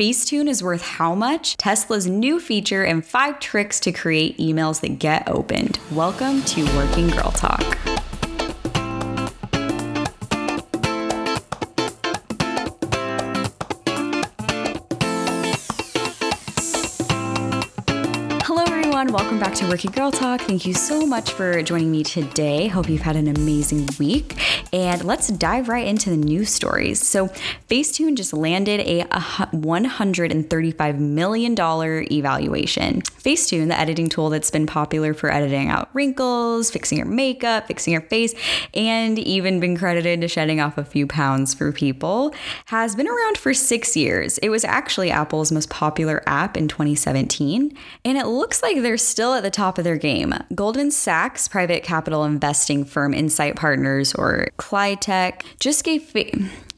Facetune is worth how much? Tesla's new feature and five tricks to create emails that get opened. Welcome to Working Girl Talk. Welcome back to Working Girl Talk. Thank you so much for joining me today. Hope you've had an amazing week. And let's dive right into the news stories. So, Facetune just landed a $135 million evaluation. Facetune, the editing tool that's been popular for editing out wrinkles, fixing your makeup, fixing your face, and even been credited to shedding off a few pounds for people, has been around for six years. It was actually Apple's most popular app in 2017, and it looks like they're still at the top of their game. Goldman Sachs private capital investing firm Insight Partners, or Clytech, just gave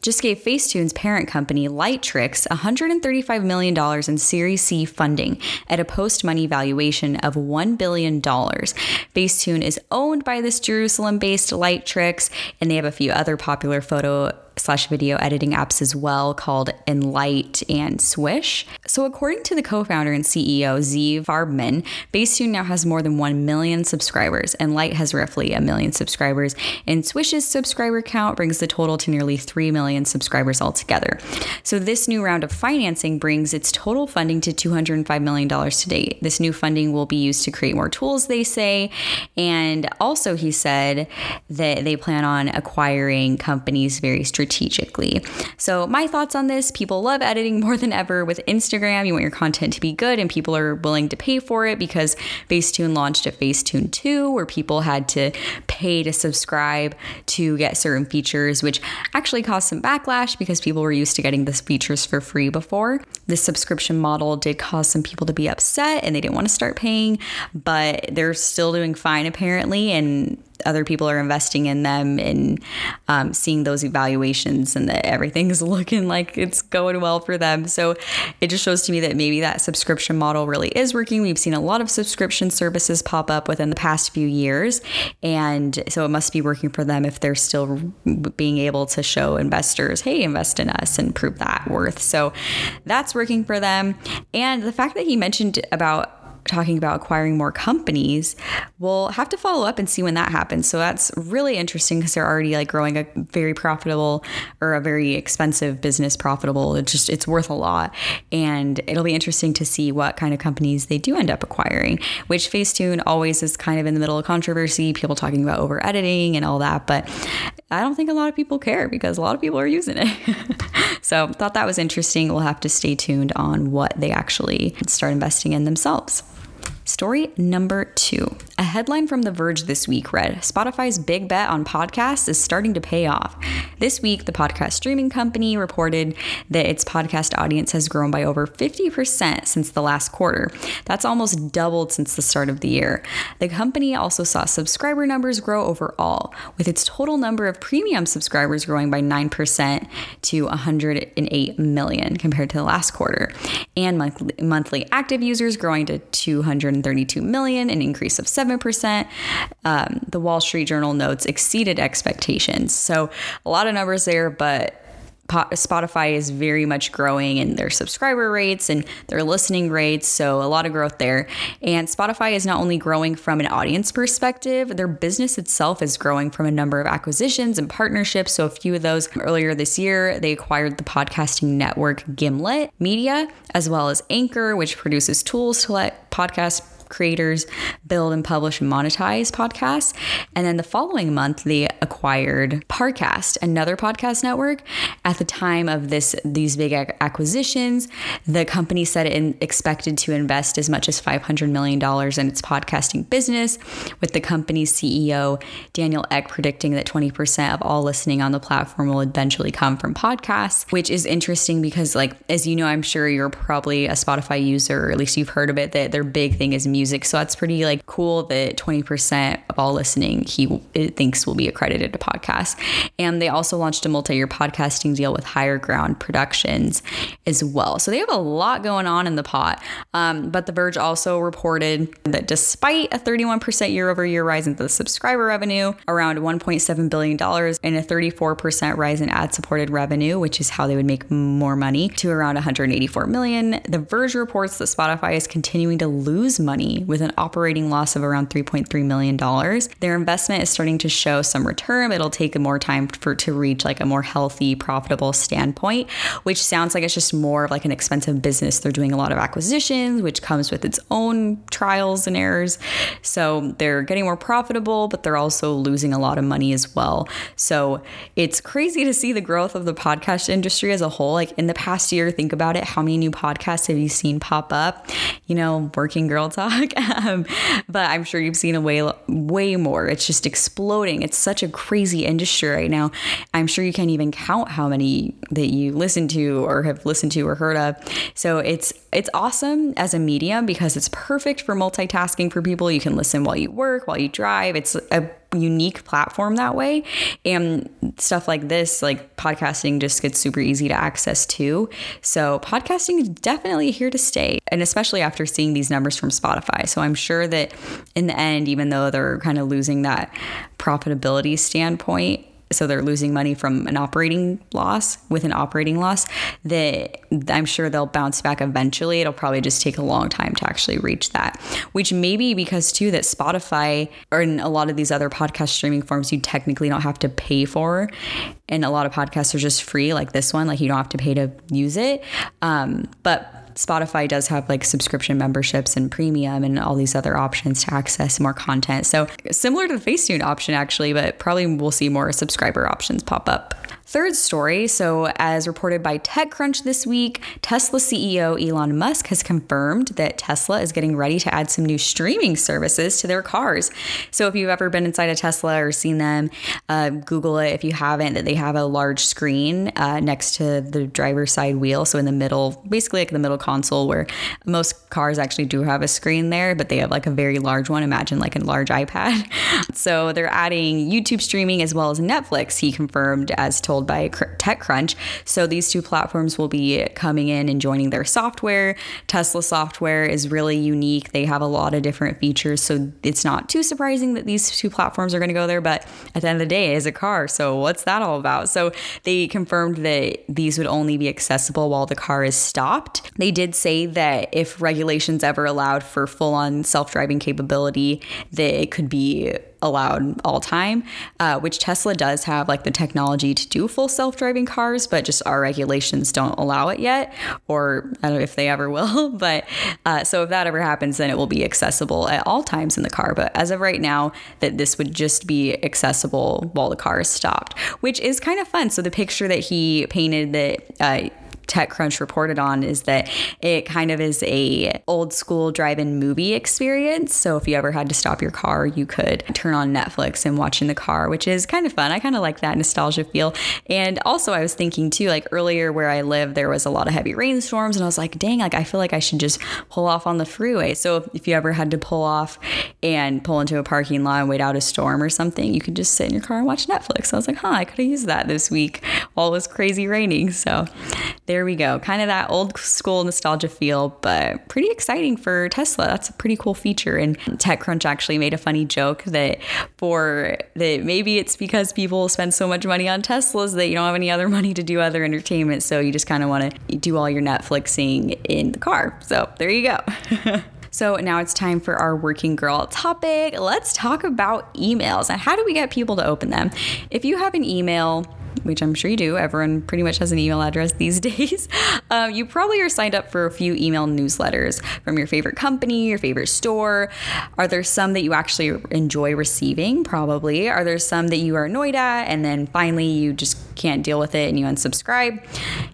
just gave Facetune's parent company, Lightricks, $135 million in Series C funding at a post money valuation of $1 billion. Facetune is owned by this Jerusalem based Lightricks, and they have a few other popular photo slash video editing apps as well called Enlight and Swish. So, according to the co founder and CEO, Zeev Farbman, Facetune now has more than 1 million subscribers, and Light has roughly a million subscribers, and Swish's subscriber count brings the total to nearly 3 million subscribers altogether. So, this new round of financing brings its total funding to $205 million to date. This new funding will be used to create more tools, they say, and also he said that they plan on acquiring companies very strategically strategically. So, my thoughts on this people love editing more than ever with Instagram. You want your content to be good, and people are willing to pay for it because Facetune launched a Facetune 2 where people had to pay to subscribe to get certain features, which actually caused some backlash because people were used to getting these features for free before. This subscription model did cause some people to be upset and they didn't want to start paying, but they're still doing fine apparently. And other people are investing in them and um, seeing those evaluations and that everything's looking like it's going well for them. So it just shows to me that maybe that subscription model really is working. We've seen a lot of subscription services pop up within the past few years. And so it must be working for them if they're still being able to show investors, hey, invest in us and prove that worth. So that's working for them. And the fact that he mentioned about talking about acquiring more companies, we'll have to follow up and see when that happens. So that's really interesting because they're already like growing a very profitable or a very expensive business profitable. It's just it's worth a lot. And it'll be interesting to see what kind of companies they do end up acquiring, which Facetune always is kind of in the middle of controversy, people talking about over editing and all that. But I don't think a lot of people care because a lot of people are using it. so thought that was interesting. We'll have to stay tuned on what they actually start investing in themselves. Story number two. A headline from The Verge this week read Spotify's big bet on podcasts is starting to pay off. This week, the podcast streaming company reported that its podcast audience has grown by over 50% since the last quarter. That's almost doubled since the start of the year. The company also saw subscriber numbers grow overall, with its total number of premium subscribers growing by 9% to 108 million compared to the last quarter, and monthly, monthly active users growing to 200. 132 million, an increase of 7%. Um, the Wall Street Journal notes exceeded expectations. So a lot of numbers there, but Spotify is very much growing in their subscriber rates and their listening rates. So, a lot of growth there. And Spotify is not only growing from an audience perspective, their business itself is growing from a number of acquisitions and partnerships. So, a few of those earlier this year, they acquired the podcasting network Gimlet Media, as well as Anchor, which produces tools to let podcasts creators build and publish and monetize podcasts. And then the following month, they acquired Parcast, another podcast network. At the time of this these big acquisitions, the company said it expected to invest as much as $500 million in its podcasting business, with the company's CEO, Daniel Ek, predicting that 20% of all listening on the platform will eventually come from podcasts, which is interesting because, like, as you know, I'm sure you're probably a Spotify user, or at least you've heard of it, that their big thing is music Music. So that's pretty like cool that 20% of all listening he thinks will be accredited to podcasts. And they also launched a multi-year podcasting deal with Higher Ground Productions as well. So they have a lot going on in the pot. Um, but The Verge also reported that despite a 31% year-over-year rise in the subscriber revenue, around 1.7 billion dollars, and a 34% rise in ad-supported revenue, which is how they would make more money, to around 184 million. The Verge reports that Spotify is continuing to lose money with an operating loss of around 3.3 million dollars. Their investment is starting to show some return. It'll take more time for to reach like a more healthy, profitable standpoint, which sounds like it's just more of like an expensive business. They're doing a lot of acquisitions, which comes with its own trials and errors. So they're getting more profitable, but they're also losing a lot of money as well. So it's crazy to see the growth of the podcast industry as a whole. Like in the past year, think about it. How many new podcasts have you seen pop up? You know, Working Girl Talk. um, but I'm sure you've seen a way, way more. It's just exploding. It's such a crazy industry right now. I'm sure you can't even count how many that you listen to or have listened to or heard of. So it's it's awesome as a medium because it's perfect for multitasking for people. You can listen while you work, while you drive. It's a unique platform that way. And stuff like this, like podcasting, just gets super easy to access too. So, podcasting is definitely here to stay, and especially after seeing these numbers from Spotify. So, I'm sure that in the end, even though they're kind of losing that profitability standpoint, so they're losing money from an operating loss with an operating loss that I'm sure they'll bounce back eventually. It'll probably just take a long time to actually reach that, which may be because too that Spotify or in a lot of these other podcast streaming forms you technically don't have to pay for. And a lot of podcasts are just free, like this one, like you don't have to pay to use it. Um, but Spotify does have like subscription memberships and premium and all these other options to access more content. So similar to the Facetune option actually, but probably we'll see more subscriber options pop up. Third story so, as reported by TechCrunch this week, Tesla CEO Elon Musk has confirmed that Tesla is getting ready to add some new streaming services to their cars. So, if you've ever been inside a Tesla or seen them, uh, Google it if you haven't, that they have a large screen uh, next to the driver's side wheel. So, in the middle, basically like the middle console, where most cars actually do have a screen there, but they have like a very large one. Imagine like a large iPad. so, they're adding YouTube streaming as well as Netflix, he confirmed, as told by TechCrunch. So these two platforms will be coming in and joining their software. Tesla software is really unique. They have a lot of different features. So it's not too surprising that these two platforms are going to go there. But at the end of the day, it is a car. So what's that all about? So they confirmed that these would only be accessible while the car is stopped. They did say that if regulations ever allowed for full on self driving capability, that it could be allowed all time, uh, which Tesla does have like the technology to do full self driving cars, but just our regulations don't allow it yet, or I don't know if they ever will. But uh, so if that ever happens, then it will be accessible at all times in the car. But as of right now, that this would just be accessible while the car is stopped, which is kind of fun. So the picture that he painted that uh, TechCrunch reported on is that it kind of is a old school drive-in movie experience. So if you ever had to stop your car, you could turn on Netflix and watch in the car, which is kind of fun. I kind of like that nostalgia feel. And also I was thinking too, like earlier where I live, there was a lot of heavy rainstorms and I was like, dang, like I feel like I should just pull off on the freeway. So if you ever had to pull off and pull into a parking lot and wait out a storm or something, you could just sit in your car and watch Netflix. So I was like, huh, I could have used that this week while it was crazy raining. So there we go. Kind of that old school nostalgia feel, but pretty exciting for Tesla. That's a pretty cool feature. And TechCrunch actually made a funny joke that for that maybe it's because people spend so much money on Teslas that you don't have any other money to do other entertainment. So you just kind of want to do all your Netflixing in the car. So there you go. So now it's time for our working girl topic. Let's talk about emails and how do we get people to open them? If you have an email, which I'm sure you do, everyone pretty much has an email address these days, um, you probably are signed up for a few email newsletters from your favorite company, your favorite store. Are there some that you actually enjoy receiving? Probably. Are there some that you are annoyed at? And then finally, you just can't deal with it and you unsubscribe,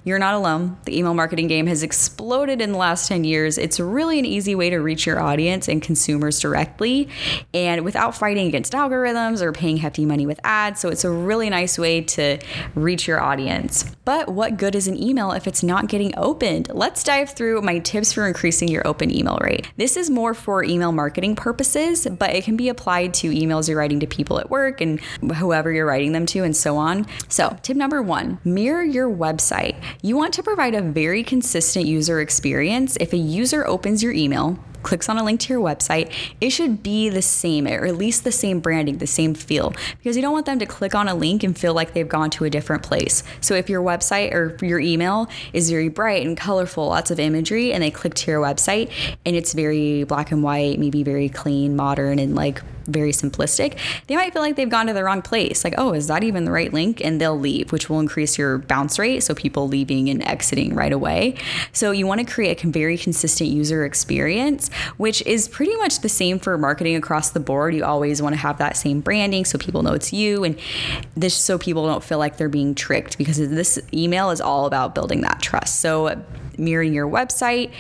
you're not alone. The email marketing game has exploded in the last 10 years. It's really an easy way to reach your audience and consumers directly and without fighting against algorithms or paying hefty money with ads. So it's a really nice way to reach your audience. But what good is an email if it's not getting opened? Let's dive through my tips for increasing your open email rate. This is more for email marketing purposes, but it can be applied to emails you're writing to people at work and whoever you're writing them to and so on. So, tip number one mirror your website. You want to provide a very consistent user experience. If a user opens your email, clicks on a link to your website, it should be the same, or at least the same branding, the same feel, because you don't want them to click on a link and feel like they've gone to a different place. So if your website or your email is very bright and colorful, lots of imagery, and they click to your website and it's very black and white, maybe very clean, modern, and like very simplistic, they might feel like they've gone to the wrong place. Like, oh, is that even the right link? And they'll leave, which will increase your bounce rate. So people leaving and exiting right away. So you want to create a very consistent user experience, which is pretty much the same for marketing across the board. You always want to have that same branding so people know it's you and this so people don't feel like they're being tricked because this email is all about building that trust. So mirroring your website.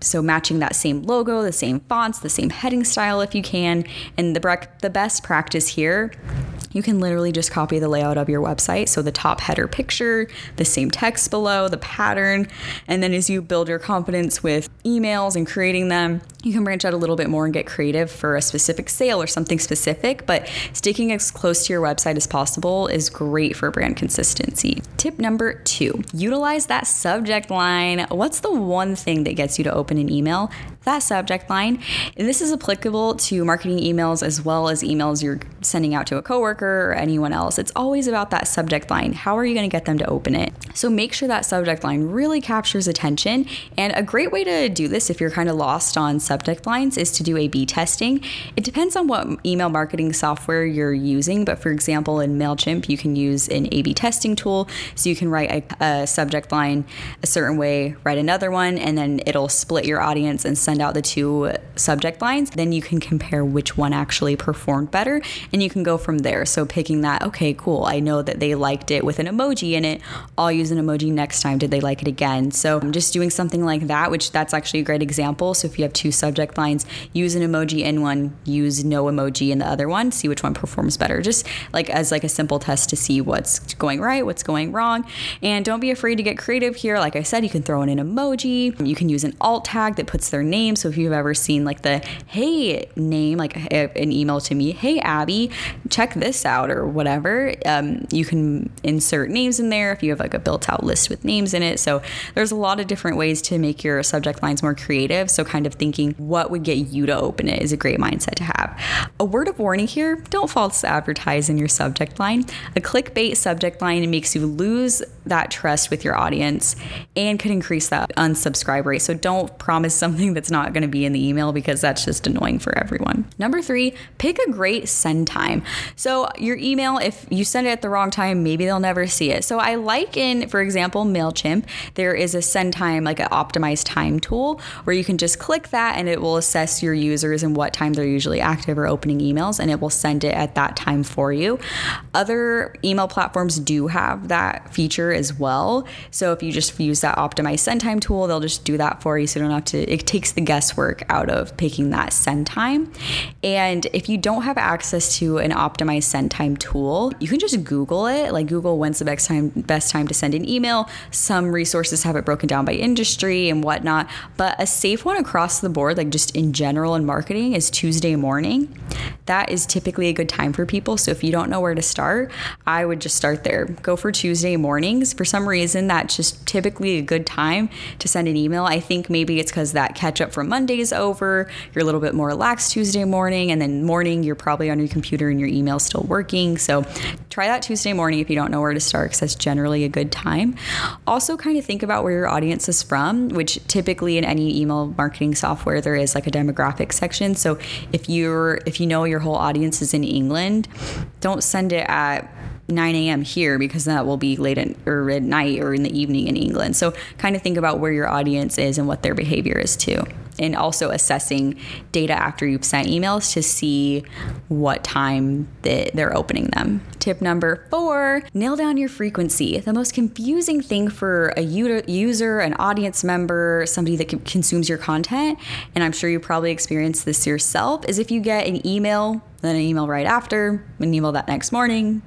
So matching that same logo, the same fonts, the same heading style if you can. And the, the best practice here you can literally just copy the layout of your website. So the top header picture, the same text below, the pattern. And then as you build your confidence with emails and creating them, you can branch out a little bit more and get creative for a specific sale or something specific. But sticking as close to your website as possible is great for brand consistency. Tip number two utilize that subject line. What's the one thing that gets you to open an email? That subject line. And this is applicable to marketing emails as well as emails you're sending out to a coworker or anyone else. It's always about that subject line. How are you going to get them to open it? So make sure that subject line really captures attention. And a great way to do this if you're kind of lost on subject lines is to do A B testing. It depends on what email marketing software you're using, but for example, in MailChimp, you can use an A B testing tool. So you can write a, a subject line a certain way, write another one, and then it'll split your audience and send out the two subject lines. Then you can compare which one actually performed better and you can go from there. So picking that, okay, cool. I know that they liked it with an emoji in it. I'll use an emoji next time. Did they like it again? So I'm just doing something like that, which that's actually a great example. So if you have two subject lines, use an emoji in one, use no emoji in the other one, see which one performs better. Just like as like a simple test to see what's going right, what's going wrong. And don't be afraid to get creative here. Like I said, you can throw in an emoji. You can use an alt tag that puts their name. So if you've ever seen like the hey name, like an email to me, hey Abby, check this out or whatever. Um, you can insert names in there if you have like a built out list with names in it. So there's a lot of different ways to make your subject lines more creative. So kind of thinking what would get you to open it is a great mindset to have. A word of warning here don't false advertise in your subject line. A clickbait subject line makes you lose that trust with your audience and could increase that unsubscribe rate. So don't promise something that's not going to be in the email because that's just annoying for everyone. Number three, pick a great send time. So your email, if you send it at the wrong time, maybe they'll never see it. So I like in, for example, MailChimp, there is a send time, like an optimized time tool where you can just click that and it will assess your users and what time they're usually active or opening emails and it will send it at that time for you. Other email platforms do have that feature as well. So if you just use that optimized send time tool, they'll just do that for you. So you don't have to, it takes the guesswork out of picking that send time. And if you don't have access to an optimized send time tool, you can just Google it, like Google when's the best time best time to send an email. Some resources have it broken down by industry and whatnot, but a safe one across the board, like just in general in marketing, is Tuesday morning. That is typically a good time for people. So if you don't know where to start, I would just start there. Go for Tuesday mornings. For some reason, that's just typically a good time to send an email. I think maybe it's because that catch up from Monday is over. You're a little bit more relaxed Tuesday morning, and then morning you're probably on your computer and your email's still working. So try that Tuesday morning if you don't know where to start, because that's generally a good time. Also, kind of think about where your audience is from, which typically in any email marketing software there is like a demographic section. So if you're if you know your whole audience is in England, don't send it at 9 a.m. here because that will be late at, or at night or in the evening in England. So kind of think about where your audience is and what their behavior is too. and also assessing data after you've sent emails to see what time that they're opening them. Tip number four nail down your frequency. The most confusing thing for a user, an audience member, somebody that consumes your content, and I'm sure you probably experienced this yourself, is if you get an email, then an email right after, an email that next morning,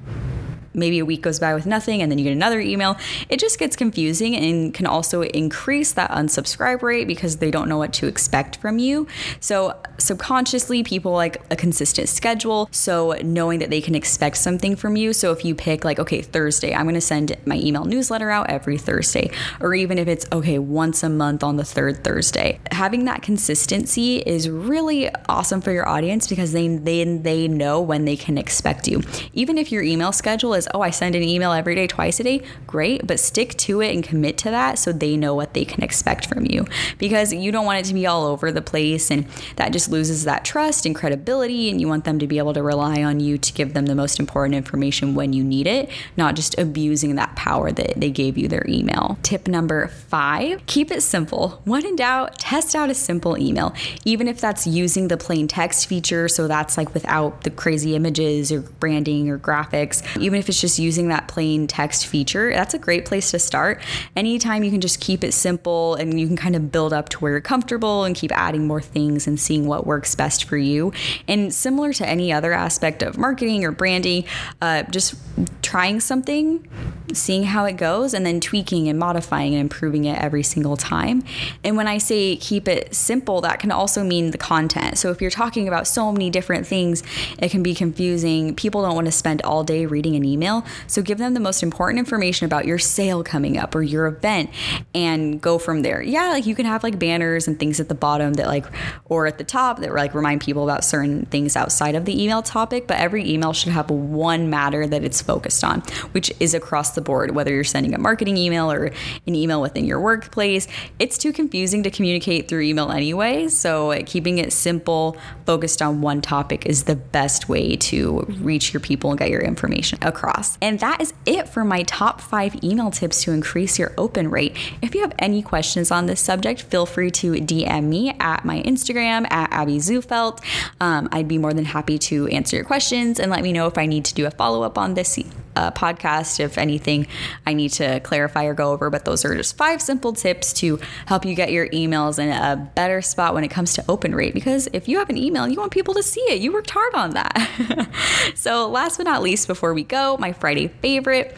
maybe a week goes by with nothing and then you get another email. It just gets confusing and can also increase that unsubscribe rate because they don't know what to expect from you. So, subconsciously, people like a consistent schedule. So, knowing that they can expect something from you. So, if you pick, like, okay, Thursday, I'm going to send my email newsletter out every Thursday, or even if it's, okay, once a month on the third Thursday, having that consistency is really awesome for your audience because they, they, they know when they can expect you. Even if your email schedule is is, oh, I send an email every day, twice a day, great, but stick to it and commit to that so they know what they can expect from you because you don't want it to be all over the place and that just loses that trust and credibility. And you want them to be able to rely on you to give them the most important information when you need it, not just abusing that power that they gave you their email. Tip number five keep it simple. When in doubt, test out a simple email, even if that's using the plain text feature. So that's like without the crazy images or branding or graphics, even if it's just using that plain text feature, that's a great place to start. Anytime you can just keep it simple and you can kind of build up to where you're comfortable and keep adding more things and seeing what works best for you. And similar to any other aspect of marketing or branding, uh, just trying something, seeing how it goes, and then tweaking and modifying and improving it every single time. And when I say keep it simple, that can also mean the content. So if you're talking about so many different things, it can be confusing. People don't want to spend all day reading an email email. So give them the most important information about your sale coming up or your event and go from there. Yeah, like you can have like banners and things at the bottom that like or at the top that like remind people about certain things outside of the email topic, but every email should have one matter that it's focused on, which is across the board, whether you're sending a marketing email or an email within your workplace. It's too confusing to communicate through email anyway, so keeping it simple, focused on one topic is the best way to reach your people and get your information across across. And that is it for my top five email tips to increase your open rate. If you have any questions on this subject, feel free to DM me at my Instagram at Abby Zufelt. Um, I'd be more than happy to answer your questions and let me know if I need to do a follow up on this uh, podcast if anything I need to clarify or go over. But those are just five simple tips to help you get your emails in a better spot when it comes to open rate. Because if you have an email, you want people to see it. You worked hard on that. so, last but not least, before we go, my Friday favorite.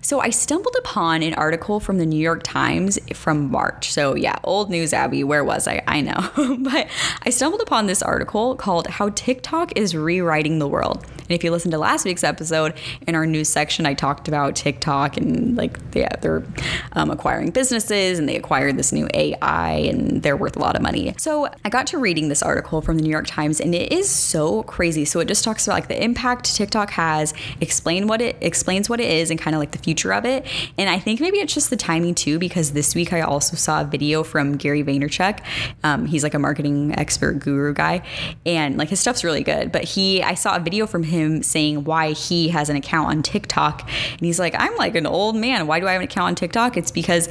So, I stumbled upon an article from the New York Times from March. So, yeah, old news, Abby. Where was I? I know. but I stumbled upon this article called How TikTok is Rewriting the World. And if you listen to last week's episode in our news section, I talked about TikTok and like they, they're um, acquiring businesses and they acquired this new AI and they're worth a lot of money. So I got to reading this article from the New York Times and it is so crazy. So it just talks about like the impact TikTok has, explain what it explains what it is and kind of like the future of it. And I think maybe it's just the timing too, because this week I also saw a video from Gary Vaynerchuk. Um, he's like a marketing expert guru guy, and like his stuff's really good. But he, I saw a video from him him saying why he has an account on TikTok. And he's like, I'm like an old man. Why do I have an account on TikTok? It's because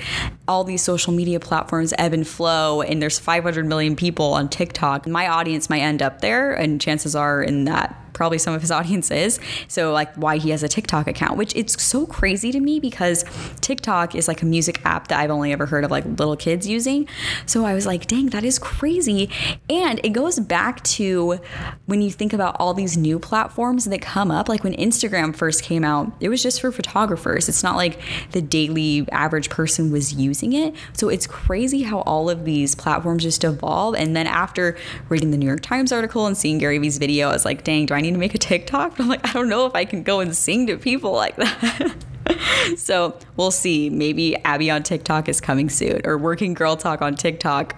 all these social media platforms ebb and flow, and there's 500 million people on TikTok. My audience might end up there, and chances are in that probably some of his audience is. So like why he has a TikTok account, which it's so crazy to me because TikTok is like a music app that I've only ever heard of like little kids using. So I was like, dang, that is crazy. And it goes back to when you think about all these new platforms that come up, like when Instagram first came out, it was just for photographers. It's not like the daily average person was using it. So it's crazy how all of these platforms just evolve. And then after reading the New York Times article and seeing Gary Vee's video, I was like, dang, do I need to make a TikTok? But I'm like, I don't know if I can go and sing to people like that. so we'll see. Maybe Abby on TikTok is coming soon, or Working Girl Talk on TikTok.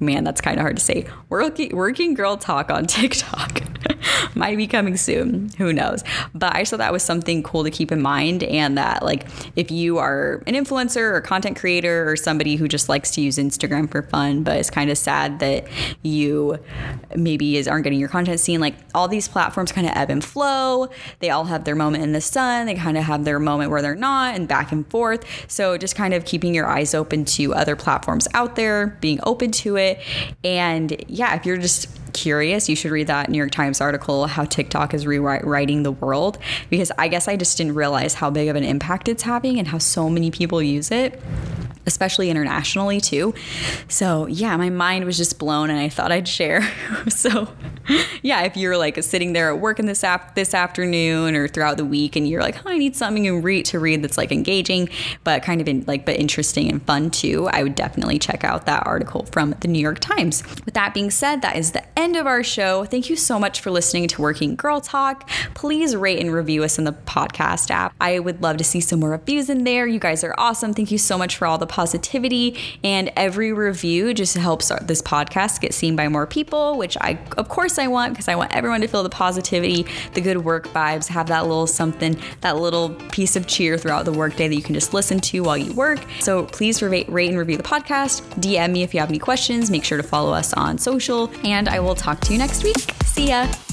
Man, that's kind of hard to say. Working, working Girl Talk on TikTok. might be coming soon. Who knows? But I thought that was something cool to keep in mind. And that, like, if you are an influencer or content creator or somebody who just likes to use Instagram for fun, but it's kind of sad that you maybe is, aren't getting your content seen, like, all these platforms kind of ebb and flow. They all have their moment in the sun. They kind of have their moment where they're not and back and forth. So just kind of keeping your eyes open to other platforms out there, being open to it. And yeah, if you're just curious, you should read that New York Times article, How TikTok is Rewriting the World, because I guess I just didn't realize how big of an impact it's having and how so many people use it especially internationally too. So, yeah, my mind was just blown and I thought I'd share. so, yeah, if you're like sitting there at work in this app this afternoon or throughout the week and you're like, oh, I need something to read to read that's like engaging but kind of in, like but interesting and fun too, I would definitely check out that article from the New York Times. With that being said, that is the end of our show. Thank you so much for listening to Working Girl Talk. Please rate and review us in the podcast app. I would love to see some more reviews in there. You guys are awesome. Thank you so much for all the positivity. And every review just helps this podcast get seen by more people, which I, of course, I want because I want everyone to feel the positivity, the good work vibes, have that little something, that little piece of cheer throughout the workday that you can just listen to while you work. So please rate, rate and review the podcast. DM me if you have any questions. Make sure to follow us on social, and I will talk to you next week. See ya.